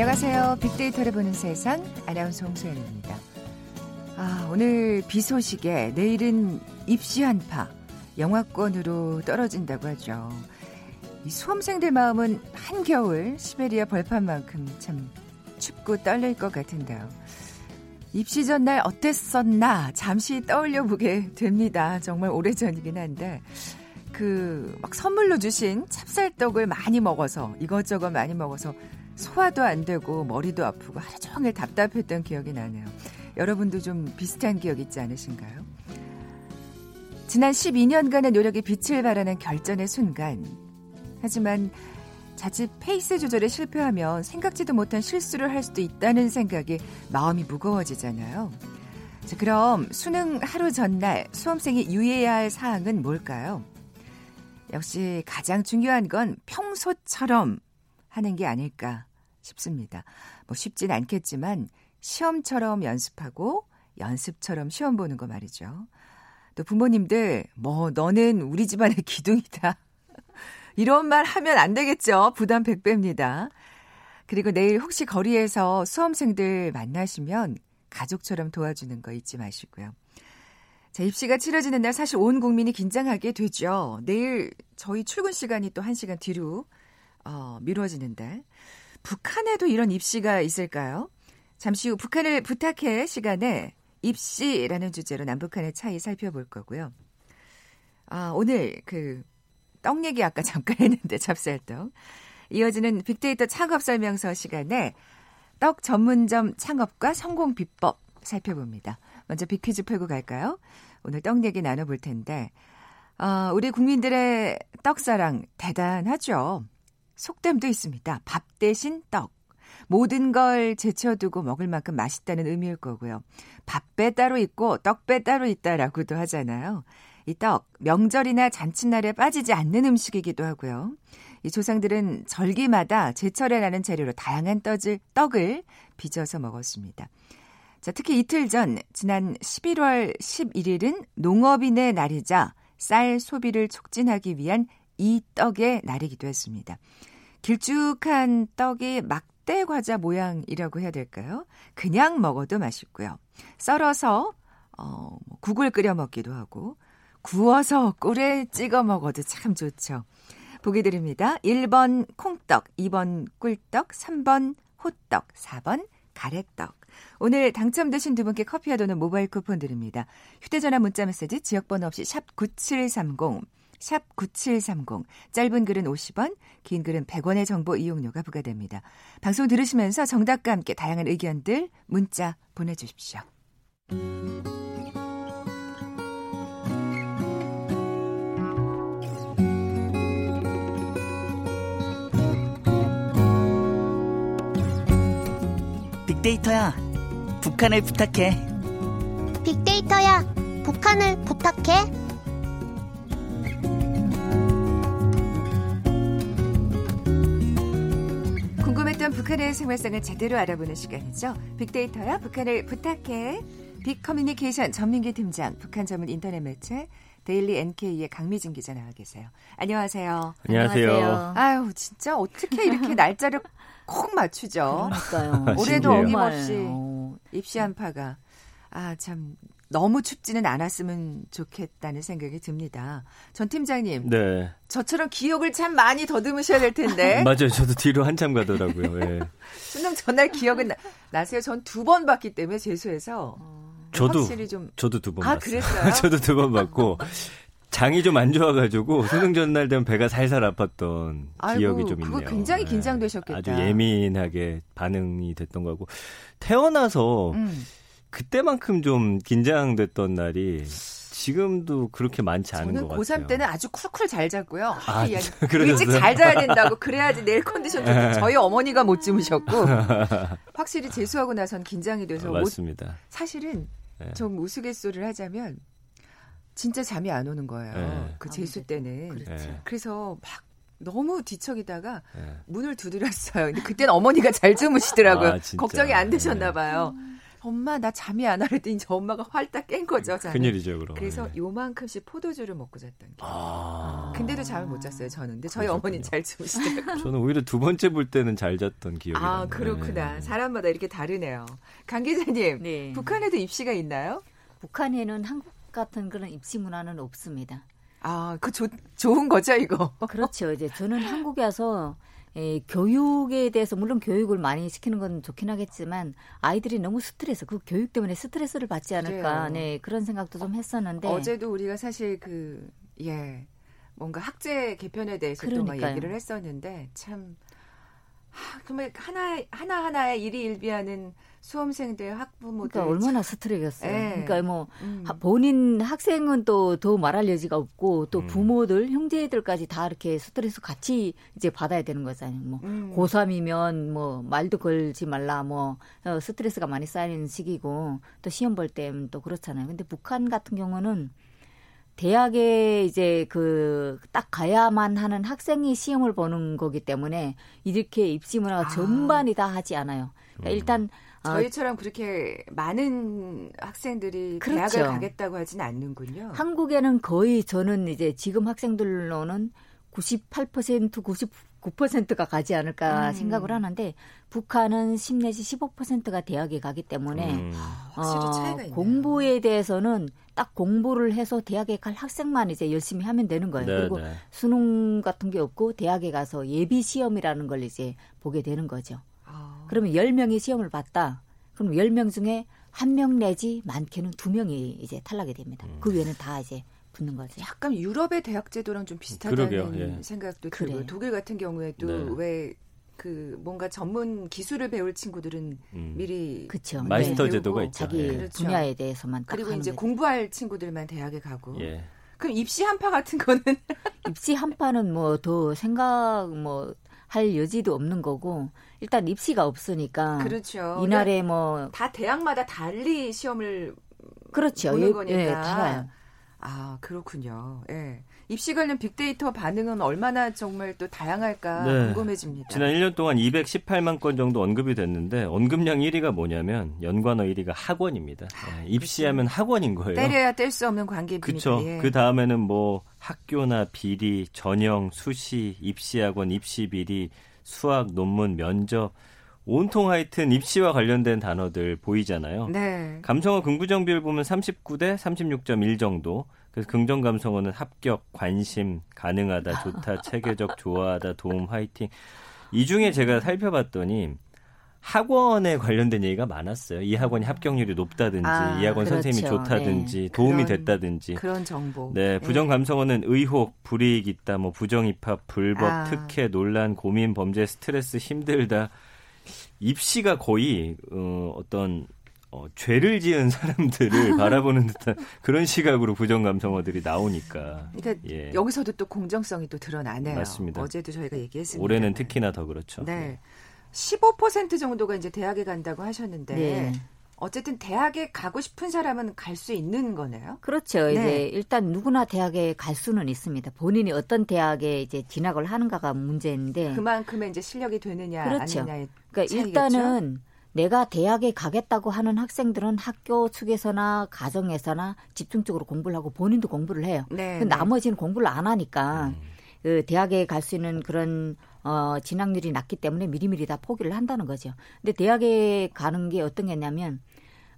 안녕하세요. 빅데이터를 보는 세상 아나운서 홍소연입니다. 아, 오늘 비 소식에 내일은 입시 한파 영하권으로 떨어진다고 하죠. 이 수험생들 마음은 한겨울 시베리아 벌판만큼 참 춥고 떨릴 것 같은데요. 입시 전날 어땠었나 잠시 떠올려 보게 됩니다. 정말 오래전이긴 한데 그 막 선물로 주신 찹쌀떡을 많이 먹어서 이것저것 많이 먹어서 소화도 안 되고 머리도 아프고 하루 종일 답답했던 기억이 나네요. 여러분도 좀 비슷한 기억 있지 않으신가요? 지난 12년간의 노력이 빛을 발하는 결전의 순간. 하지만 자칫 페이스 조절에 실패하면 생각지도 못한 실수를 할 수도 있다는 생각에 마음이 무거워지잖아요. 자, 그럼 수능 하루 전날 수험생이 유의해야 할 사항은 뭘까요? 역시 가장 중요한 건 평소처럼 하는 게 아닐까 싶습니다. 뭐 쉽진 않겠지만 시험처럼 연습하고 연습처럼 시험 보는 거 말이죠. 또 부모님들 뭐 너는 우리 집안의 기둥이다. 이런 말 하면 안 되겠죠. 부담 100배입니다. 그리고 내일 혹시 거리에서 수험생들 만나시면 가족처럼 도와주는 거 잊지 마시고요. 자, 입시가 치러지는 날 사실 온 국민이 긴장하게 되죠. 내일 저희 출근 시간이 또 1시간 뒤로 어, 미뤄지는데 북한에도 이런 입시가 있을까요? 잠시 후 북한을 부탁해 시간에 입시라는 주제로 남북한의 차이 살펴볼 거고요. 아, 오늘 그 떡 얘기 아까 잠깐 했는데 찹쌀떡. 이어지는 빅데이터 창업 설명서 시간에 떡 전문점 창업과 성공 비법 살펴봅니다. 먼저 빅퀴즈 풀고 갈까요? 오늘 떡 얘기 나눠볼 텐데, 어, 우리 국민들의 떡사랑 대단하죠. 속담도 있습니다. 밥 대신 떡. 모든 걸 제쳐두고 먹을 만큼 맛있다는 의미일 거고요. 밥배 따로 있고 떡배 따로 있다라고도 하잖아요. 이 떡, 명절이나 잔칫날에 빠지지 않는 음식이기도 하고요. 이 조상들은 절기마다 제철에 나는 재료로 다양한 떡을, 떡을 빚어서 먹었습니다. 자, 특히 이틀 전, 지난 11월 11일은 농업인의 날이자 쌀 소비를 촉진하기 위한 이 떡의 날이기도 했습니다. 길쭉한 떡이 막대 과자 모양이라고 해야 될까요? 그냥 먹어도 맛있고요. 썰어서 어, 뭐 국을 끓여 먹기도 하고 구워서 꿀에 찍어 먹어도 참 좋죠. 보기 드립니다. 1번 콩떡, 2번 꿀떡, 3번 호떡, 4번 가래떡. 오늘 당첨되신 두 분께 커피와 도는 모바일 쿠폰 드립니다. 휴대전화 문자 메시지 지역번호 없이 샵 9730, 샵 9730. 짧은 글은 50원, 긴 글은 100원의 정보 이용료가 부과됩니다. 방송 들으시면서 정답과 함께 다양한 의견들 문자 보내 주십시오. 빅데이터야, 북한을 부탁해. 빅데이터야, 북한을 부탁해. 궁금했던 북한의 생활상을 제대로 알아보는 시간이죠. 빅데이터야, 북한을 부탁해. 빅커뮤니케이션 전민기 팀장, 북한 전문 인터넷 매체 데일리 NK의 강미진 기자 나와 계세요. 안녕하세요. 안녕하세요. 아유, 진짜 어떻게 이렇게 날짜를 콕 맞추죠. 그러니까요. 올해도. 어김없이 어, 입시 한파가 아 참 너무 춥지는 않았으면 좋겠다는 생각이 듭니다. 전 팀장님, 네. 저처럼 기억을 참 많이 더듬으셔야 될 텐데 맞아요. 저도 뒤로 한참 가더라고요. 예. 수능 전날 기억은 나, 나세요? 전 두 번 봤기 때문에 재수해서 저도 확실히 좀 저도 두 번 아, 봤어요. 그랬어요? 저도 두 번 봤고 장이 좀 안 좋아가지고 수능 전날 되면 배가 살살 아팠던 아이고, 기억이 좀 그거 있네요. 굉장히 예. 긴장되셨겠다. 아주 예민하게 반응이 됐던 거고 태어나서 음, 그때만큼 좀 긴장됐던 날이 지금도 그렇게 많지 않은 저는 것 고3 같아요. 때는 아주 쿨쿨 잘 잤고요. 아? 일찍 잘 자야 된다고 그래야지 내일 컨디션 좋고 저희 어머니가 못 주무셨고 확실히 재수하고 나선 긴장이 돼서 못 맞습니다. 사실은 네. 좀 우스갯소리를 하자면 진짜 잠이 안 오는 거예요. 네. 그 재수 때는. 그렇죠. 예. 그래서 막 너무 뒤척이다가 예. 문을 두드렸어요. 근데 그때는 어머니가 잘 주무시더라고요. 아. 걱정이 안 되셨나 네. 봐요. 엄마 나 잠이 안 와랬더니 저 엄마가 활딱 깬 거죠. 저는. 큰일이죠, 그럼. 그래서 네. 요만큼씩 포도주를 먹고 잤던 게. 아. 근데도 잠을 못 잤어요, 저는. 근데 저희 그러셨군요. 어머니는 잘 주무시더라고요. 저는 오히려 두 번째 볼 때는 잘 잤던 기억이 아, 나네요. 그렇구나. 네. 사람마다 이렇게 다르네요. 강 기자님, 네. 북한에도 입시가 있나요? 북한에는 한국 같은 그런 입시 문화는 없습니다. 아, 그 조, 좋은 거죠, 이거? 그렇죠. 이제 저는 한국에 와서 에, 교육에 대해서 물론 교육을 많이 시키는 건 좋긴 하겠지만 아이들이 너무 스트레스, 그 교육 때문에 스트레스를 받지 않을까. 네 그런 생각도 좀 했었는데 어제도 우리가 사실 그, 예, 뭔가 학제 개편에 대해서 또. 얘기를 했었는데, 참, 하, 정말 하나, 하나 하나의 일희일비하는 수험생들, 학부모들. 그러니까 얼마나 스트레스겠어요. 네. 그러니까 뭐 음. 하- 본인 학생은 또 더 말할 여지가 없고 또 음. 부모들, 형제들까지 다 이렇게 스트레스 같이 이제 받아야 되는 거잖아요. 뭐 음. 고3이면 뭐 말도 걸지 말라 뭐 어, 스트레스가 많이 쌓이는 시기고 또 시험 볼 때는 또 그렇잖아요. 근데 북한 같은 경우는 대학에 이제 그 딱 가야만 하는 학생이 시험을 보는 거기 때문에 이렇게 입시 문화가 아. 전반이 다 하지 않아요. 그러니까 음. 일단 어, 저희처럼 그렇게 많은 학생들이 그렇죠. 대학을 가겠다고 하진 않는군요. 한국에는 거의 저는 이제 지금 학생들로는 98% 99% 가 가지 않을까 음. 생각을 하는데 북한은 10 내지 15%가 대학에 가기 때문에 음. 확실히 어, 차이가 있네요. 공부에 대해서는 딱 공부를 해서 대학에 갈 학생만 이제 열심히 하면 되는 거예요. 네, 그리고 네. 수능 같은 게 없고 대학에 가서 예비 시험이라는 걸 이제 보게 되는 거죠. 아, 그러면 10명이 시험을 봤다. 그럼 10명 중에 한 명 내지 많게는 두 명이 이제 탈락이 됩니다. 음. 그 외에는 다 이제 붙는 거죠. 약간 유럽의 대학 제도랑 좀 비슷하다는 그러게요, 예. 생각도 그래요. 들고요. 독일 같은 경우에도 네. 왜그 뭔가 전문 기술을 배울 친구들은 음. 미리 그쵸. 마이스터 네. 제도가 배우고 있죠. 자기 예. 그렇죠. 분야에 대해서만 딱 그리고 이제 거죠. 공부할 친구들만 대학에 가고. 예. 그럼 입시 한파 같은 거는 입시 한파는 뭐 더 생각 뭐 할 여지도 없는 거고 일단 입시가 없으니까 그렇죠. 이날에 뭐 다 대학마다 달리 시험을 그렇죠. 보는 예, 거니까. 예, 달라요. 아 그렇군요. 예. 입시 관련 빅데이터 반응은 얼마나 정말 또 다양할까 네. 궁금해집니다. 지난 1년 동안 218만 건 정도 언급이 됐는데 언급량 1위가 뭐냐면 연관어 1위가 학원입니다. 예, 입시하면 학원인 거예요. 때려야 뗄 수 없는 관계입니다. 그렇죠. 예. 그 다음에는 뭐 학교나 비리, 전형, 수시, 입시학원, 입시비리, 수학, 논문, 면접 온통 하여튼 입시와 관련된 단어들 보이잖아요. 네. 감성어 긍부정 비율 보면 39대 36.1 정도. 그래서 긍정 감성어는 합격, 관심, 가능하다, 좋다, 체계적, 좋아하다, 도움, 화이팅. 이 중에 제가 살펴봤더니 학원에 관련된 얘기가 많았어요. 이 학원이 합격률이 높다든지, 아, 이 학원 그렇죠. 선생님이 좋다든지, 도움이 그런- 됐다든지. 그런 정보. 네, 부정 감성어는 의혹, 불이익 있다, 뭐 부정 입학, 불법, 아. 특혜, 논란, 고민, 범죄, 스트레스, 힘들다. 입시가 거의 어, 어떤 어, 죄를 지은 사람들을 바라보는 듯한 그런 시각으로 부정 감성어들이 나오니까. 그러니까 예. 여기서도 또 공정성이 또 드러나네요. 맞습니다. 어제도 저희가 얘기했습니다. 올해는 특히나 더 그렇죠. 네. 15% 정도가 이제 대학에 간다고 하셨는데 네. 어쨌든 대학에 가고 싶은 사람은 갈 수 있는 거네요. 그렇죠. 네. 이제 일단 누구나 대학에 갈 수는 있습니다. 본인이 어떤 대학에 이제 진학을 하는가가 문제인데 그만큼의 이제 실력이 되느냐 네. 그렇죠. 아니냐의 그러니까 차이겠죠? 일단은 내가 대학에 가겠다고 하는 학생들은 학교 측에서나 가정에서나 집중적으로 공부를 하고 본인도 공부를 해요. 네, 그 네. 나머지는 공부를 안 하니까 음. 그 대학에 갈 수 있는 그런 어 진학률이 낮기 때문에 미리미리 다 포기를 한다는 거죠. 근데 대학에 가는 게 어떤 게냐면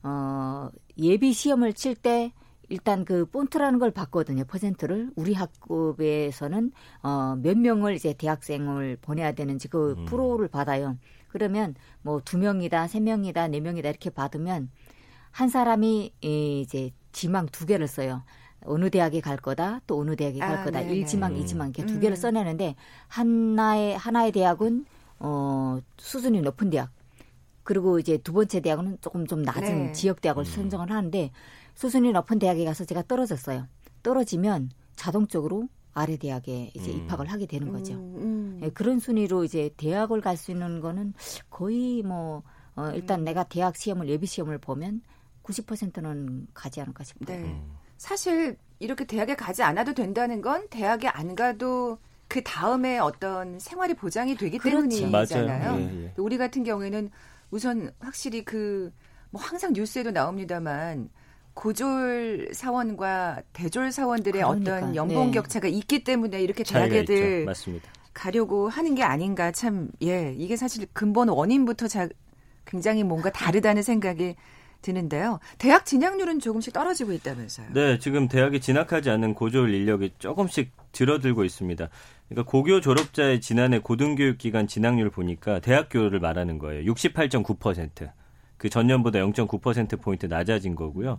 어 예비 시험을 칠 때 일단 그 본트라는 걸 받거든요. 퍼센트를 우리 학급에서는 어 몇 명을 이제 대학생을 보내야 되는지 그 음. 프로를 받아요. 그러면 뭐 두 명이다, 세 명이다, 네 명이다 이렇게 받으면 한 사람이 이 이제 지망 두 개를 써요. 어느 대학에 갈 거다, 또 어느 대학에 갈 아, 거다. 네네. 일지망 음. 이지망 이렇게 두 음. 개를 써내는데 하나의 하나의 대학은 어 수준이 높은 대학. 그리고 이제 두 번째 대학은 조금 좀 낮은 네. 지역 대학을 선정을 하는데 수준이 높은 대학에 가서 제가 떨어졌어요. 떨어지면 자동적으로 아래 대학에 이제 음. 입학을 하게 되는 거죠. 음, 음. 예, 그런 순위로 이제 대학을 갈 수 있는 거는 거의 뭐 어, 음. 일단 내가 대학 시험을 예비 시험을 보면 90%는 가지 않을까 싶어요. 네. 음. 사실 이렇게 대학에 가지 않아도 된다는 건 대학에 안 가도 그 다음에 어떤 생활이 보장이 되기 그렇죠. 때문이잖아요. 예, 예. 우리 같은 경우에는 우선 확실히 그 뭐 항상 뉴스에도 나옵니다만 고졸 사원과 대졸 사원들의 그러니까, 어떤 연봉 네. 격차가 있기 때문에 이렇게 맞습니다. 가려고 하는 게 아닌가 참 예 이게 사실 근본 원인부터 자, 굉장히 뭔가 다르다는 생각이 드는데요. 대학 진학률은 조금씩 떨어지고 있다면서요. 네, 지금 대학에 진학하지 않는 고졸 인력이 조금씩 줄어들고 있습니다. 그러니까 고교 졸업자의 지난해 고등교육 기간 진학률 보니까 대학교를 말하는 거예요. 68.9%. 그 전년보다 0.9% 포인트 낮아진 거고요.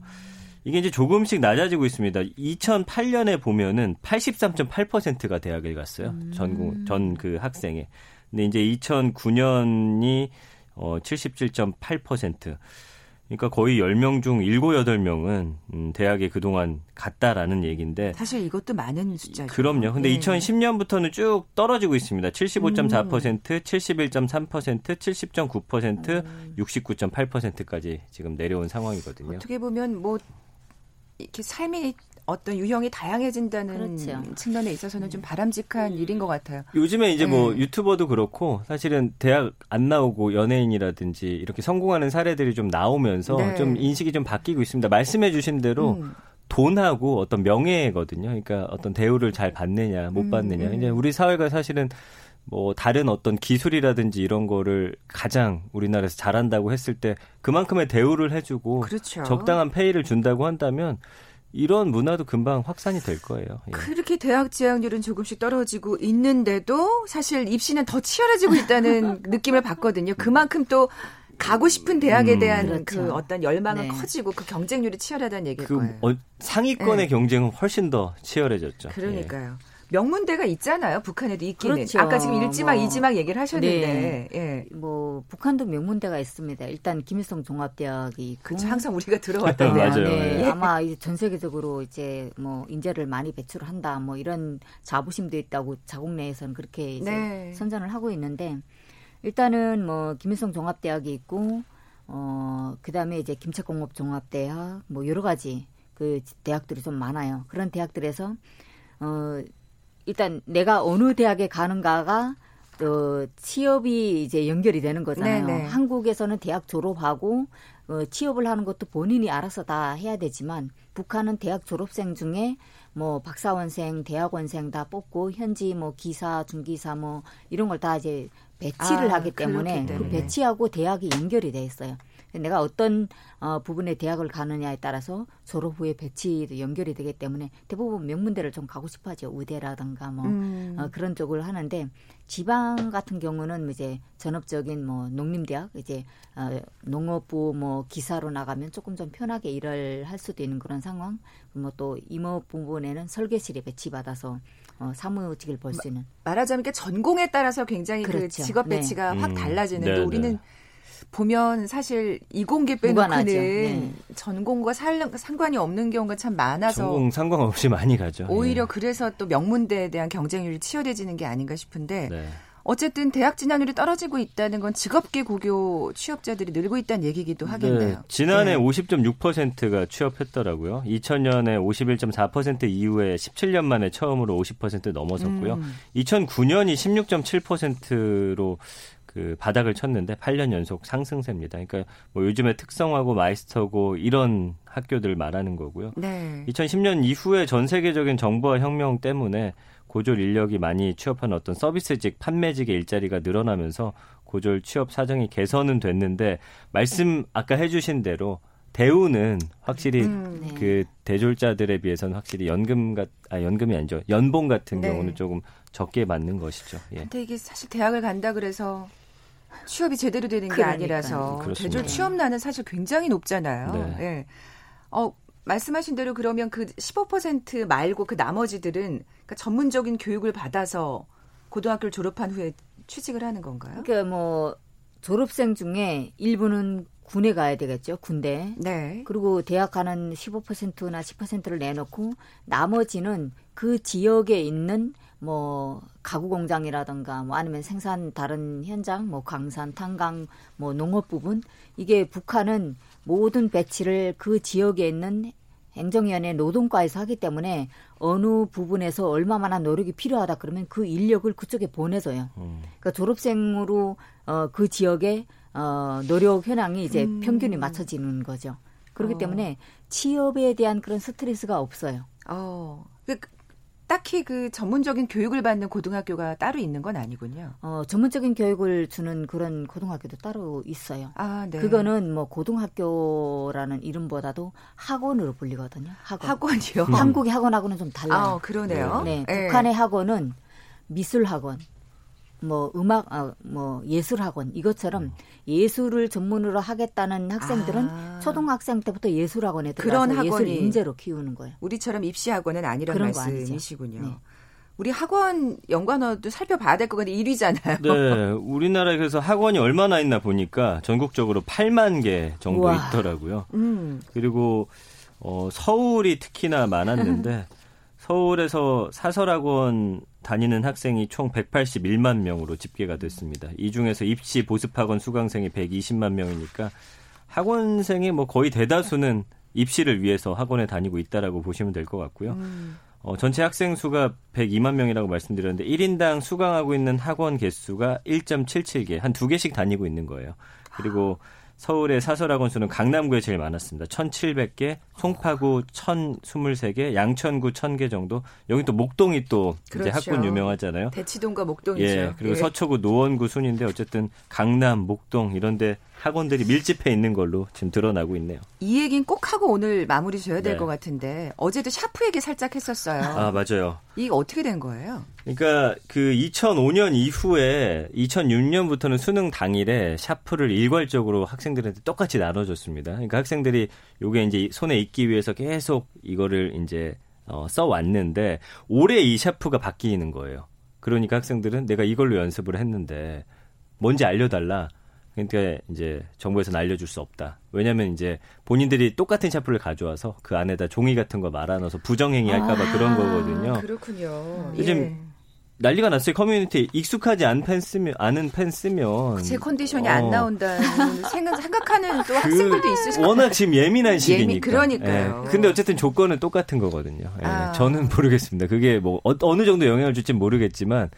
이게 이제 조금씩 낮아지고 있습니다. 2008년에 보면은 83.8%가 대학에 갔어요. 전공 전 그 학생에. 근데 이제 2009년이 어 77.8%. 그러니까 거의 10명 중 7, 8명은 음, 대학에 그동안 갔다라는 얘기인데 사실 이것도 많은 숫자죠. 그럼요. 근데 네. 2010년부터는 쭉 떨어지고 있습니다. 75.4%, 71.3%, 70.9%, 69.8%까지 지금 내려온 상황이거든요. 어떻게 보면 뭐 이렇게 삶이 어떤 유형이 다양해진다는 그렇죠. 측면에 있어서는 좀 바람직한 일인 것 같아요. 요즘에 이제 뭐 네. 유튜버도 그렇고 사실은 대학 안 나오고 연예인이라든지 이렇게 성공하는 사례들이 좀 나오면서 네. 좀 인식이 좀 바뀌고 있습니다. 말씀해 주신 대로 음. 돈하고 어떤 명예거든요. 그러니까 어떤 대우를 잘 받느냐 못 음, 받느냐. 음. 이제 우리 사회가 사실은 뭐 다른 어떤 기술이라든지 이런 거를 가장 우리나라에서 잘한다고 했을 때 그만큼의 대우를 해주고 그렇죠. 적당한 페이를 준다고 한다면 이런 문화도 금방 확산이 될 거예요. 예. 그렇게 대학 진학률은 조금씩 떨어지고 있는데도 사실 입시는 더 치열해지고 있다는 느낌을 받거든요. 그만큼 또 가고 싶은 대학에 음. 대한 그렇죠. 그 어떤 열망은 네. 커지고 그 경쟁률이 치열하다는 얘기일 그 거예요. 어, 상위권의 네. 경쟁은 훨씬 더 치열해졌죠. 예. 그러니까요. 명문대가 있잖아요. 북한에도 있기는. 그렇죠. 아까 지금 일지망, 뭐. 이지망 얘기를 하셨는데. 네. 예. 뭐 북한도 명문대가 있습니다. 일단 김일성 종합대학이 있고 그쵸, 항상 우리가 들어왔던 네, 데 맞아요. 네, 예. 아마 이제 전 세계적으로 이제 뭐 인재를 많이 배출한다 뭐 이런 자부심도 있다고 자국 내에서는 그렇게 이제 네. 선전을 하고 있는데 일단은 뭐 김일성 종합대학이 있고 어 그다음에 이제 김책공업 종합대학 뭐 여러 가지 그 대학들이 좀 많아요. 그런 대학들에서 어 일단 내가 어느 대학에 가는가가 어, 취업이 이제 연결이 되는 거잖아요. 네네. 한국에서는 대학 졸업하고 어, 취업을 하는 것도 본인이 알아서 다 해야 되지만 북한은 대학 졸업생 중에 뭐 박사원생, 대학원생 다 뽑고 현지 뭐 기사, 중기사 뭐 이런 걸 다 이제 배치를 아, 하기 때문에 그렇기 그 때문에. 배치하고 대학이 연결이 돼 있어요. 내가 어떤 어, 부분의 대학을 가느냐에 따라서 졸업 후에 배치도 연결이 되기 때문에 대부분 명문대를 좀 가고 싶어하죠. 의대라든가 뭐 음. 어, 그런 쪽을 하는데 지방 같은 경우는 이제 전업적인 뭐 농림대학 이제 어, 농업부 뭐 기사로 나가면 조금 좀 편하게 일을 할 수도 있는 그런 상황. 뭐또 임업 부분에는 설계실에 배치받아서 어, 사무직을 볼수 있는 말하자면 이게 전공에 따라서 굉장히 그 그렇죠. 직업 네. 배치가 확 음. 달라지는데 네, 우리는 네. 보면 사실 이공계. 빼놓고는 네. 전공과 살, 상관이 없는 경우가 참 많아서 전공 상관없이 많이 가죠. 오히려 예. 그래서 또 명문대에 대한 경쟁률이 치열해지는 게 아닌가 싶은데 네. 어쨌든 대학 진학률이 떨어지고 있다는 건 직업계 고교 취업자들이 늘고 있다는 얘기기도 하겠네요. 네, 지난해 네. 50.6%가 취업했더라고요. 2000년에 51.4% 이후에 17년 만에 처음으로 50% 넘어섰고요. 음. 2009년이 16.7%로 그 바닥을 쳤는데 8년 연속 상승세입니다. 그러니까 뭐 요즘에 특성화고 마이스터고 이런 학교들 말하는 거고요. 네. 2010년 이후에 전 세계적인 정보화 혁명 때문에 고졸 인력이 많이 취업한 어떤 서비스직, 판매직의 일자리가 늘어나면서 고졸 취업 사정이 개선은 됐는데 말씀 아까 해주신 대로 대우는 확실히 음. 네. 그 대졸자들에 비해서는 확실히 연금 같, 아 연금이 아니죠 연봉 같은 네. 경우는 조금 적게 맞는 것이죠. 예. 근데 이게 사실 대학을 간다 그래서 취업이 제대로 되는 게 그러니까요. 아니라서 그렇습니다. 대졸 취업난은 사실 굉장히 높잖아요. 네. 예. 어, 말씀하신 대로 그러면 그 15% 말고 그 나머지들은 그러니까 전문적인 교육을 받아서 고등학교를 졸업한 후에 취직을 하는 건가요? 그러니까 뭐 졸업생 중에 일부는 군에 가야 되겠죠. 군대. 네. 그리고 대학 가는 15%나 10%를 내놓고 나머지는 그 지역에 있는 뭐 가구 공장이라든가 뭐 아니면 생산 다른 현장 뭐 광산 탄광 뭐 농업 부분 이게 북한은 모든 배치를 그 지역에 있는 행정위원회 노동과에서 하기 때문에 어느 부분에서 얼마만한 노력이 필요하다 그러면 그 인력을 그쪽에 보내줘요. 음. 그러니까 졸업생으로 어, 그 지역에 어, 노력 현황이 이제 음. 평균이 맞춰지는 거죠. 그렇기 어. 때문에 취업에 대한 그런 스트레스가 없어요. 어, 그, 딱히 그 전문적인 교육을 받는 고등학교가 따로 있는 건 아니군요. 어, 전문적인 교육을 주는 그런 고등학교도 따로 있어요. 아, 네. 그거는 뭐 고등학교라는 이름보다도 학원으로 불리거든요. 학원. 학원이요. 한국의 학원하고는 좀 달라요. 아, 그러네요. 네, 예. 북한의 학원은 미술 학원, 뭐 음악, 아, 뭐 예술 학원 이것처럼 예술을 전문으로 하겠다는 학생들은 아. 초등학생 때부터 예술 학원에 그런 들어가서 예술 학원이 인재로 키우는 거예요. 우리처럼 입시 학원은 아니란 그런 거 아니죠. 말씀이시군요. 네. 우리 학원 연관어도 살펴봐야 될 것 같은데 1위잖아요. 네, 우리나라에 그래서 학원이 얼마나 있나 보니까 전국적으로 8만 개 정도 우와. 있더라고요. 음. 그리고 어, 서울이 특히나 많았는데 서울에서 사설학원 다니는 학생이 총 181만 명으로 집계가 됐습니다. 이 중에서 입시 보습학원 수강생이 120만 명이니까 학원생이 뭐 거의 대다수는 입시를 위해서 학원에 다니고 있다라고 보시면 될 것 같고요. 음. 어, 전체 학생 수가 102만 명이라고 말씀드렸는데 1인당 수강하고 있는 학원 개수가 1.77개, 한 두 개씩 다니고 있는 거예요. 그리고 서울의 사설학원 수는 강남구에 제일 많았습니다. 1,700개, 송파구 1,023개, 양천구 1,000개 정도. 여기 또 목동이 또 이제 그렇죠. 학군 유명하잖아요. 대치동과 목동이죠. 예, 그리고 예. 서초구 노원구 순인데 어쨌든 강남, 목동 이런데 학원들이 밀집해 있는 걸로 지금 드러나고 있네요. 이 얘기는 꼭 하고 오늘 마무리 줘야 될 네. 것 같은데 어제도 샤프 얘기 살짝 했었어요. 아, 맞아요. 이게 어떻게 된 거예요? 그러니까 그 2005년 이후에 2006년부터는 수능 당일에 샤프를 일괄적으로 학생들한테 똑같이 나눠줬습니다. 그러니까 학생들이 요게 이제 손에 익기 위해서 계속 이거를 이제 어, 써왔는데 올해 이 샤프가 바뀌는 거예요. 그러니까 학생들은 내가 이걸로 연습을 했는데 뭔지 알려달라. 그러니까 이제 정부에서는 알려줄 수 없다. 왜냐하면 이제 본인들이 똑같은 샤프를 가져와서 그 안에다 종이 같은 거 말아넣어서 부정행위 할까봐 그런 거거든요. 그렇군요. 요즘 예. 난리가 났어요. 커뮤니티 익숙하지 않은 펜 쓰면 아는 펜 쓰면 제 컨디션이 어, 안 나온다는 생각, 생각하는 또 학생들도 있을 것그 워낙 지금 예민한 시기니까. 예민- 그러니까요. 예. 근데 어쨌든 조건은 똑같은 거거든요. 예. 아. 저는 모르겠습니다. 그게 뭐 어, 느 정도 영향을 줄지 모르겠지만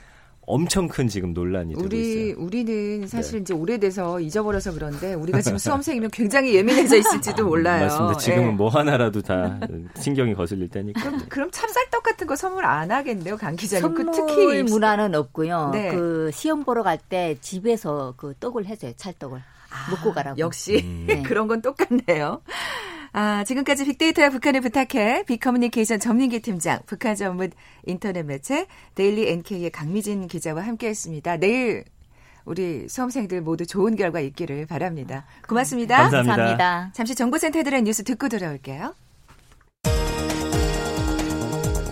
엄청 큰 지금 논란이 되고 우리 있어요. 우리는 사실 네. 이제 오래돼서 잊어버려서 그런데 우리가 지금 수험생이면 굉장히 예민해져 있을지도 몰라요. 맞습니다. 지금은 예. 뭐 하나라도 다 신경이 거슬릴 때니까. 그럼, 그럼 찹쌀떡 같은 거 선물 안 하겠네요, 강 기자님. 그 선물 특히 입시- 문화는 없고요. 네. 그 시험 보러 갈 때 집에서 그 떡을 해줘요. 찰떡을 먹고 가라고. 역시 음. 네. 그런 건 똑같네요. 아, 지금까지 빅데이터야 북한을 부탁해 빅커뮤니케이션 전민기 팀장, 북한 전문 인터넷 매체 데일리 NK의 강미진 기자와 함께했습니다. 내일 우리 수험생들 모두 좋은 결과 있기를 바랍니다. 고맙습니다. 감사합니다. 감사합니다. 잠시 정보센터에 들은 뉴스 듣고 돌아올게요.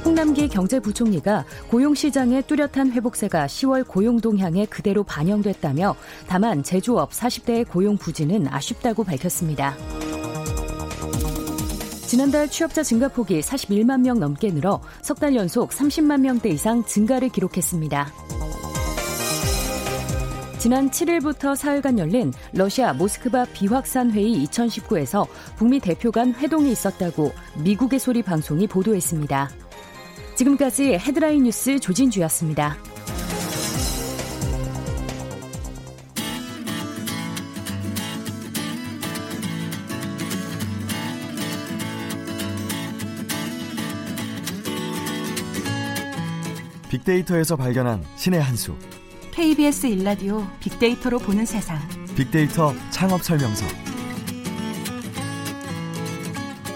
홍남기 경제부총리가 고용시장의 뚜렷한 회복세가 10월 고용 동향에 그대로 반영됐다며 다만 제조업 40대의 고용 부진은 아쉽다고 밝혔습니다. 지난달 취업자 증가 폭이 41만 명 넘게 늘어 석 달 연속 30만 명대 이상 증가를 기록했습니다. 지난 7일부터 사흘간 열린 러시아 모스크바 비확산 회의 2019에서 북미 대표 간 회동이 있었다고 미국의 소리 방송이 보도했습니다. 지금까지 헤드라인 뉴스 조진주였습니다. 빅데이터에서 발견한 신의 한 수. KBS 1라디오 빅데이터로 보는 세상. 빅데이터 창업 설명서.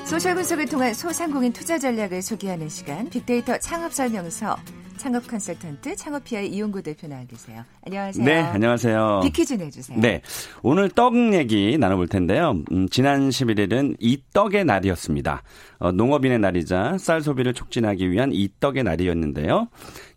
소셜 분석을 통한 소상공인 투자 전략을 소개하는 시간 빅데이터 창업 설명서 창업 컨설턴트 창업피아의 이용구 대표 나와 계세요. 안녕하세요. 네, 안녕하세요. 빅퀴즈 내주세요. 네, 오늘 떡 얘기 나눠볼 텐데요. 음, 지난 11일은 이 떡의 날이었습니다. 어, 농업인의 날이자 쌀 소비를 촉진하기 위한 이 떡의 날이었는데요.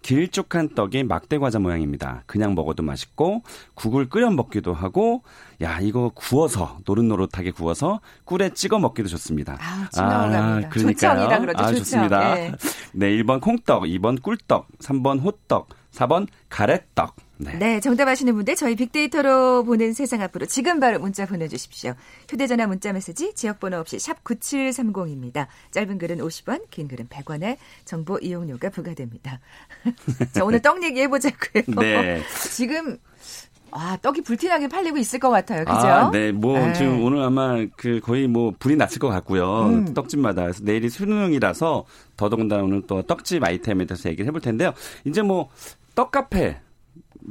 길쭉한 떡이 막대 과자 모양입니다. 그냥 먹어도 맛있고 국을 끓여 먹기도 하고 야 이거 구워서 노릇노릇하게 구워서 꿀에 찍어 먹기도 좋습니다. 아, 침 넘어갑니다. 그러니까요. 그러죠, 아. 좋습니다. 네. 네, 1번 콩떡, 2번 꿀떡, 3번 호떡, 4번 가래떡. 네. 네, 정답 아시는 분들 저희 빅데이터로 보는 세상 앞으로 지금 바로 문자 보내주십시오. 휴대전화 문자 메시지 지역번호 없이 샵 9730입니다. 짧은 글은 50원, 긴 글은 100원에 정보 이용료가 부과됩니다. 자, 오늘 떡 얘기 해보자고요. 네. 지금 아, 떡이 불티나게 팔리고 있을 것 같아요. 그죠? 아, 네. 뭐 네. 지금 오늘 아마 그 거의 뭐 불이 났을 것 같고요. 음. 떡집마다. 그래서 내일이 수능이라서 더더군다나 오늘 또 떡집 아이템에 대해서 얘기를 해볼 텐데요. 이제 뭐 떡카페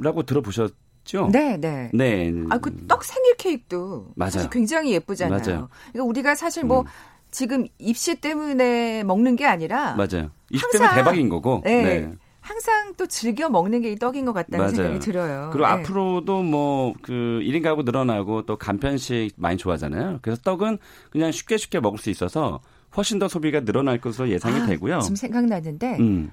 라고 들어보셨 죠? 네, 네. 네. 아, 그 떡 생일 케이크도 맞아요. 사실 굉장히 예쁘잖아요. 맞아요. 그러니까 우리가 사실 뭐 음. 지금 입시 때문에 먹는 게 아니라 맞아요. 이 항상- 때문에 대박인 거고. 네. 네. 항상 또 즐겨 먹는 게 이 떡인 것 같다는 맞아요. 생각이 들어요. 그리고 네. 앞으로도 뭐 그 1인 가구 늘어나고 또 간편식 많이 좋아하잖아요. 그래서 떡은 그냥 쉽게 쉽게 먹을 수 있어서 훨씬 더 소비가 늘어날 것으로 예상이 아, 되고요. 지금 생각나는데 음.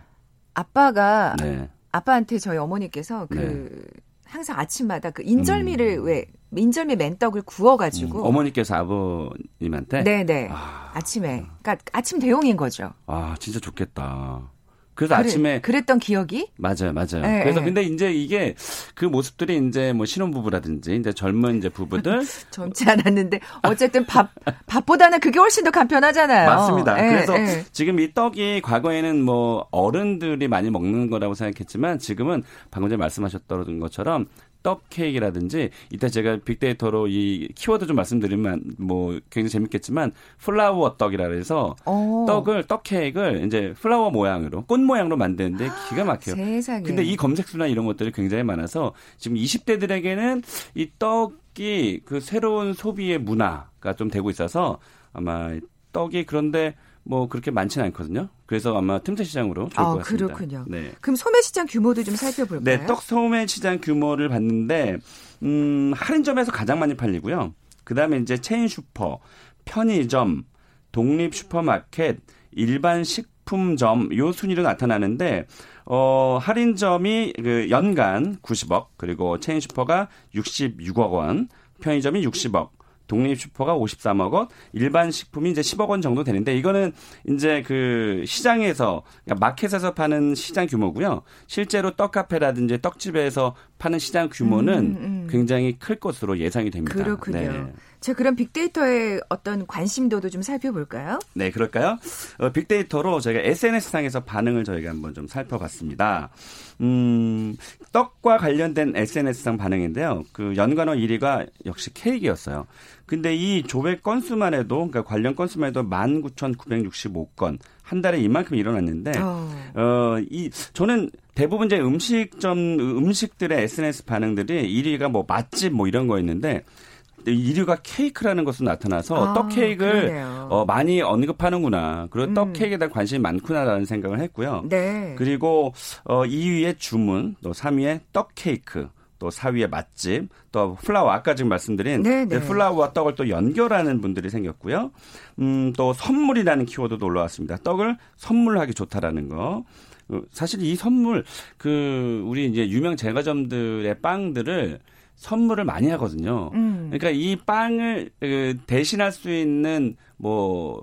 아빠가 네. 아빠한테 저희 어머니께서 그 항상 아침마다 그 인절미를 왜 인절미 맨떡을 구워가지고 음. 어머니께서 아버님한테 네네 아, 아, 침에 그러니까 아침 대용인 거죠. 아, 진짜 좋겠다. 그래서 그래- 아침에 그랬던 기억이 맞아요, 맞아요. 네, 그래서 네. 근데 이제 이게 그 모습들이 이제 뭐 신혼 부부라든지 이제 젊은 이제 부부들 젊지 않았는데 어쨌든 밥 밥보다는 그게 훨씬 더 간편하잖아요. 맞습니다. 예, 그래서 예. 지금 이 떡이 과거에는 뭐 어른들이 많이 먹는 거라고 생각했지만 지금은 방금 전에 말씀하셨던 것처럼 떡 케이크라든지 이따 제가 빅데이터로 이 키워드 좀 말씀드리면 뭐 굉장히 재밌겠지만 flower 떡이라 해서 어, 떡을 떡 케이크를 이제 flower 모양으로 꽃 모양으로 만드는데 기가 막혀요. 세상에. 근데 이 검색 수나 이런 것들이 굉장히 많아서 지금 20대들에게는 이 떡이 그 새로운 소비의 문화가 좀 되고 있어서 아마 떡이 그런데 뭐 그렇게 많지는 않거든요. 그래서 아마 틈새 시장으로 좋을 아, 것 같습니다. 그렇군요. 네. 그럼 소매 시장 규모도 좀 살펴볼까요? 네, 떡 소매 시장 규모를 봤는데 음, 할인점에서 가장 많이 팔리고요. 그다음에 이제 체인 슈퍼, 편의점, 독립 슈퍼마켓, 일반 식품점 요 순위로 나타나는데 어, 할인점이 그 연간 90억, 그리고 체인 슈퍼가 66억 원, 편의점이 60억, 독립 슈퍼가 53억 원, 일반 식품이 이제 10억 원 정도 되는데 이거는 이제 그 시장에서 그러니까 마켓에서 파는 시장 규모고요. 실제로 떡 카페라든지 떡집에서 파는 시장 규모는 음, 음. 굉장히 클 것으로 예상이 됩니다. 그렇군요. 네. 자, 그럼 빅데이터의 어떤 관심도도 좀 살펴볼까요? 네, 그럴까요? 어, 빅데이터로 저희가 SNS상에서 반응을 저희가 한번 좀 살펴봤습니다. 음, 떡과 관련된 SNS상 반응인데요. 그 연관어 1위가 역시 케이크였어요. 근데 이 조회 건수만 해도, 그러니까 관련 건수만 해도 19,965건, 한 달에 이만큼 일어났는데, 어. 어, 이, 저는 대부분 이제 음식점, 음식들의 SNS 반응들이 1위가 뭐 맛집 뭐 이런 거였는데, 1위가 케이크라는 것으로 나타나서 아, 떡 케이크를. 어, 많이 언급하는구나. 그리고 음. 떡 케이크에 대한 관심이 많구나라는 생각을 했고요. 네. 그리고 어 2위에 주문, 또 3위에 떡 케이크, 또 4위에 맛집, 또 플라워 아까 지금 말씀드린 네, 그 네. 플라워와 떡을 또 연결하는 분들이 생겼고요. 음, 또 선물이라는 키워드도 올라왔습니다. 떡을 선물하기 좋다라는 거. 어, 사실 이 선물 그 우리 이제 유명 제과점들의 빵들을 선물을 많이 하거든요. 음. 그러니까 이 빵을 그, 대신할 수 있는 뭐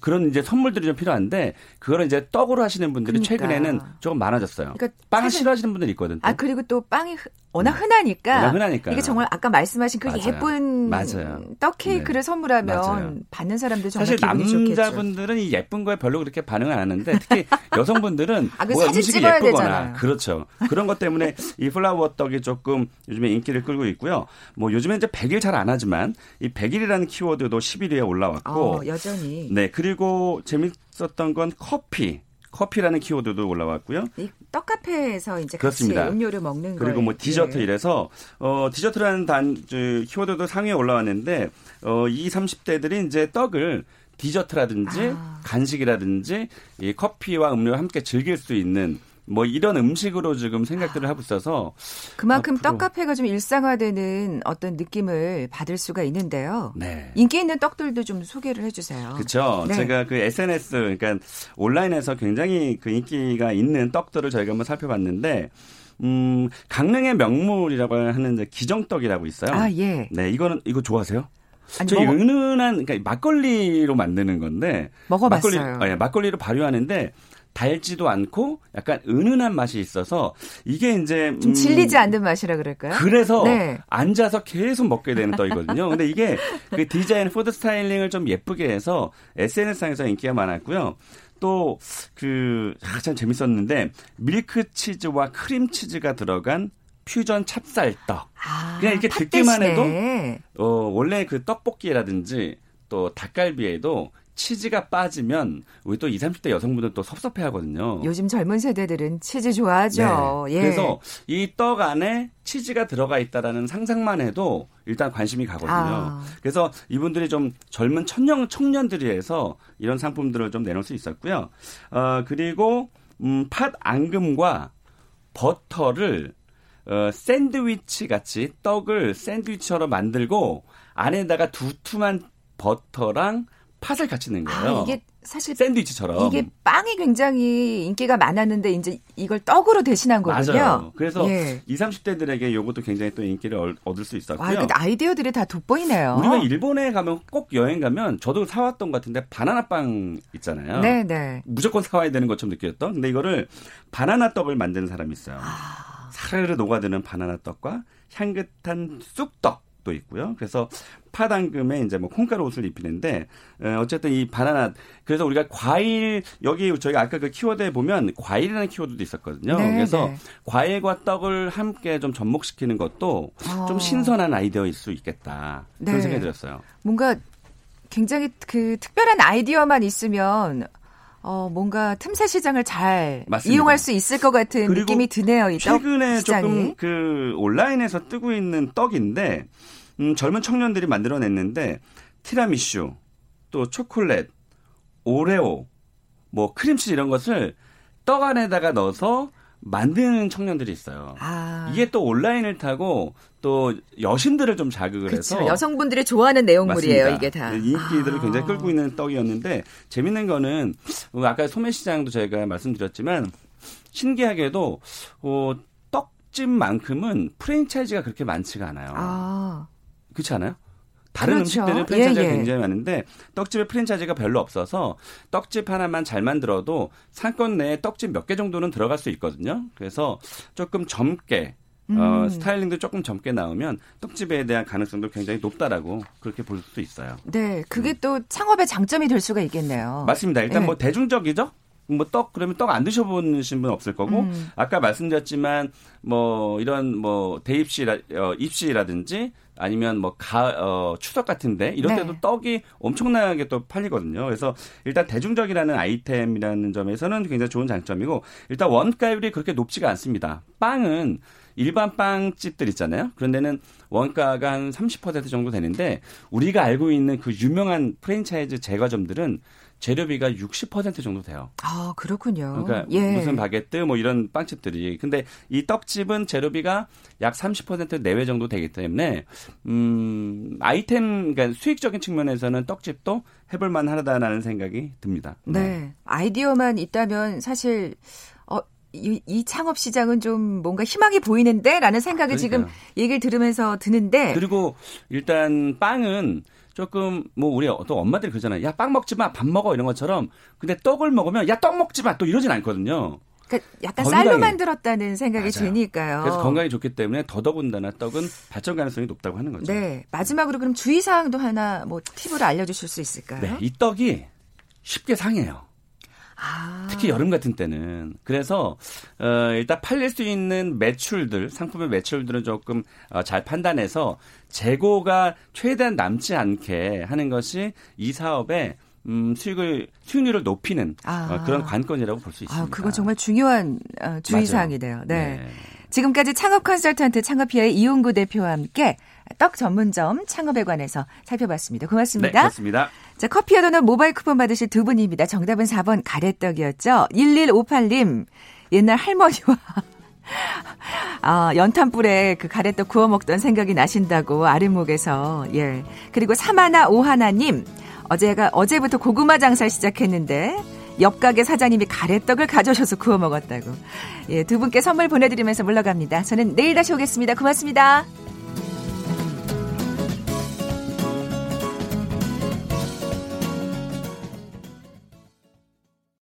그런 이제 선물들이 좀 필요한데 그거를 이제 떡으로 하시는 분들이 그러니까. 최근에는 조금 많아졌어요. 그러니까 빵을 사실- 싫어하시는 분들이 있거든. 또. 아 그리고 또 빵이 흔- 워낙 흔하니까, 음. 워낙 흔하니까. 이게 정말 아까 말씀하신 그 맞아요. 예쁜 맞아요. 떡 케이크를 네. 선물하면 맞아요. 받는 사람들 정말 사실 좋겠죠. 남자분들은 이 예쁜 거에 별로 그렇게 반응을 안 하는데 특히 여성분들은 아, 그 뭐가 사진 음식이 찍어야 예쁘거나 되잖아요. 그렇죠. 그런 것 때문에 이 플라워 떡이 조금 요즘에 인기를 끌고 있고요. 뭐 요즘에 이제 100일 잘 안 하지만 이 100일이라는 키워드도 11위에 올라왔고 어, 여전히 네, 그리고 재밌었던 건 커피. 커피라는 키워드도 올라왔고요. 이 떡카페에서 이제 그렇습니다. 같이 음료를 먹는 거 그리고 뭐 디저트 이래서 어 디저트라는 단 저, 키워드도 상위에 올라왔는데 어이 30대들이 이제 떡을 디저트라든지 아. 간식이라든지 이 커피와 음료를 함께 즐길 수 있는 뭐 이런 음식으로 지금 생각들을 하고 있어서 그만큼 앞으로. 떡카페가 좀 일상화되는 어떤 느낌을 받을 수가 있는데요. 네. 인기 있는 떡들도 좀 소개를 해주세요. 그렇죠. 네. 제가 그 SNS 그러니까 온라인에서 굉장히 그 인기가 있는 떡들을 저희가 한번 살펴봤는데 음 강릉의 명물이라고 하는 이제 기정떡이라고 있어요. 아 예. 네, 이거는 이거 좋아하세요? 아니 저희 먹어, 은은한 그러니까 막걸리로 만드는 건데 먹어봤어요. 막걸리, 아, 예, 막걸리로 발효하는데 달지도 않고 약간 은은한 맛이 있어서 이게 이제 좀 음, 질리지 않는 맛이라 그럴까요? 그래서 네. 앉아서 계속 먹게 되는 떡이거든요. 근데 이게 그 디자인, food styling을 좀 예쁘게 해서 SNS상에서 인기가 많았고요. 또, 그, 아, 참 재밌었는데, 밀크 치즈와 크림 치즈가 들어간 퓨전 찹쌀떡. 아, 그냥 이렇게 팥 듣기만 해도. 어, 원래 그 떡볶이라든지 또 닭갈비에도 치즈가 빠지면 우리 또 20, 30대 여성분들 또 섭섭해 하거든요. 요즘 젊은 세대들은 치즈 좋아하죠. 네. 예. 그래서 이 떡 안에 치즈가 들어가 있다라는 상상만 해도 일단 관심이 가거든요. 아. 그래서 이분들이 좀 젊은 청년 청년들이 해서 이런 상품들을 좀 내놓을 수 있었고요. 어 그리고 음, 팥 앙금과 버터를 어, 샌드위치 같이 떡을 샌드위치처럼 만들고 안에다가 두툼한 버터랑 팥을 같이 넣은 거예요. 아, 이게 사실 샌드위치처럼. 이게 빵이 굉장히 인기가 많았는데 이제 이걸 떡으로 대신한 거군요. 맞아요. 그래서 예. 20, 30대들에게 이것도 굉장히 또 인기를 얻- 얻을 수 있었고요. 와, 아이디어들이 다 돋보이네요. 우리가 일본에 가면 꼭 여행 가면 저도 사왔던 것 같은데 바나나 빵 있잖아요. 네, 네. 무조건 사와야 되는 것처럼 느꼈던. 근데 이거를 바나나 떡을 만드는 사람이 있어요. 아. 사르르 녹아드는 바나나 떡과 향긋한 쑥떡 도 있고요. 그래서 파당금에 이제 뭐 콩가루 옷을 입히는데 어, 어쨌든 이 바나나 그래서 우리가 과일 여기 저희가 아까 그 키워드에 보면 과일이라는 키워드도 있었거든요. 네, 그래서 네. 과일과 떡을 함께 좀 접목시키는 것도 어. 좀 신선한 아이디어일 수 있겠다. 그런 네. 생각이 들었어요. 뭔가 굉장히 그 특별한 아이디어만 있으면 어, 뭔가 틈새 시장을 잘 맞습니다. 이용할 수 있을 것 같은 느낌이 드네요. 이떡 최근에 시장이. 조금 그 온라인에서 뜨고 있는 떡인데 음, 젊은 청년들이 만들어냈는데 티라미슈 또 초콜릿 오레오 뭐 크림치즈 이런 것을 떡 안에다가 넣어서 만드는 청년들이 있어요. 아. 이게 또 온라인을 타고 또 여신들을 좀 자극을 해서 그렇죠. 여성분들이 좋아하는 내용물이에요, 맞습니다. 이게 다. 네, 이 인기들을 아. 굉장히 끌고 있는 떡이었는데 재밌는 거는 어, 아까 소매시장도 저희가 말씀드렸지만 신기하게도 어, 떡집만큼은 프랜차이즈가 그렇게 많지가 않아요. 아. 그렇지 않아요? 다른 그렇죠. 음식들은 프랜차이즈가 예, 예. 굉장히 많은데 떡집의 프랜차이즈가 별로 없어서 떡집 하나만 잘 만들어도 상권 내에 떡집 몇 개 정도는 들어갈 수 있거든요. 그래서 조금 젊게 어, 음. 스타일링도 조금 젊게 나오면 떡집에 대한 가능성도 굉장히 높다라고 그렇게 볼 수 있어요. 네, 그게 또 창업의 장점이 될 수가 있겠네요. 음. 맞습니다. 일단 예. 뭐 대중적이죠. 뭐 떡 그러면 떡 안 드셔보신 분 없을 거고 음. 아까 말씀드렸지만 뭐 이런 뭐 대입시라 어, 입시라든지 아니면 뭐 가 어, 추석 같은데 네. 때도 떡이 엄청나게 또 팔리거든요. 그래서 일단 대중적이라는 아이템이라는 점에서는 굉장히 좋은 장점이고 일단 원가율이 그렇게 높지가 않습니다. 빵은 일반 빵집들 있잖아요. 그런 데는 원가가 한 30% 정도 되는데 우리가 알고 있는 그 유명한 프랜차이즈 제과점들은 재료비가 60% 정도 돼요. 아, 그렇군요. 그러니까 예. 무슨 바게트 뭐 이런 빵집들이 근데 이 떡집은 재료비가 약 30% 내외 정도 되기 때문에 음 아이템 그러니까 수익적인 측면에서는 떡집도 해볼 만하다라는 생각이 듭니다. 네. 아이디어만 있다면 사실 어, 이, 이 창업 시장은 좀 뭔가 희망이 보이는데 라는 생각이 지금 그러니까요. 얘기를 들으면서 드는데 그리고 일단 빵은 조금 뭐 우리 어떤 엄마들이 그러잖아요. 야 빵 먹지 마, 밥 먹어 이런 것처럼. 근데 떡을 먹으면 야 떡 먹지 마 또 이러진 않거든요. 그러니까 약간 건강해. 쌀로 만들었다는 생각이 맞아요. 드니까요. 그래서 건강이 좋기 때문에 더더군다나 떡은 발전 가능성이 높다고 하는 거죠. 네. 마지막으로 그럼 주의 사항도 하나 뭐 팁으로 알려주실 수 있을까요? 네, 이 떡이 쉽게 상해요. 아. 특히 여름 같은 때는 그래서 어, 일단 팔릴 수 있는 매출들 상품의 매출들은 조금 어, 잘 판단해서 재고가 최대한 남지 않게 하는 것이 이 사업의 음, 수익을 수익률을 높이는 아. 어, 그런 관건이라고 볼 수 있습니다. 아, 그거 정말 중요한 어, 주의 맞아요. 사항이네요. 네. 네. 지금까지 창업 컨설턴트 창업피아의 이용구 대표와 함께 떡 전문점 창업에 관해서 살펴봤습니다. 네, 고맙습니다. 그렇습니다. 자, 커피와 도넛 모바일 쿠폰 받으실 두 분입니다. 정답은 4번 가래떡이었죠. 1158님, 옛날 할머니와 아, 연탄불에 그 가래떡 구워 먹던 생각이 나신다고 아랫목에서 예. 그리고 사마나 오하나님 어제가 어제부터 고구마 장사 시작했는데 옆 가게 사장님이 가래떡을 가져오셔서 구워 먹었다고. 예, 두 분께 선물 보내드리면서 물러갑니다. 저는 내일 다시 오겠습니다. 고맙습니다.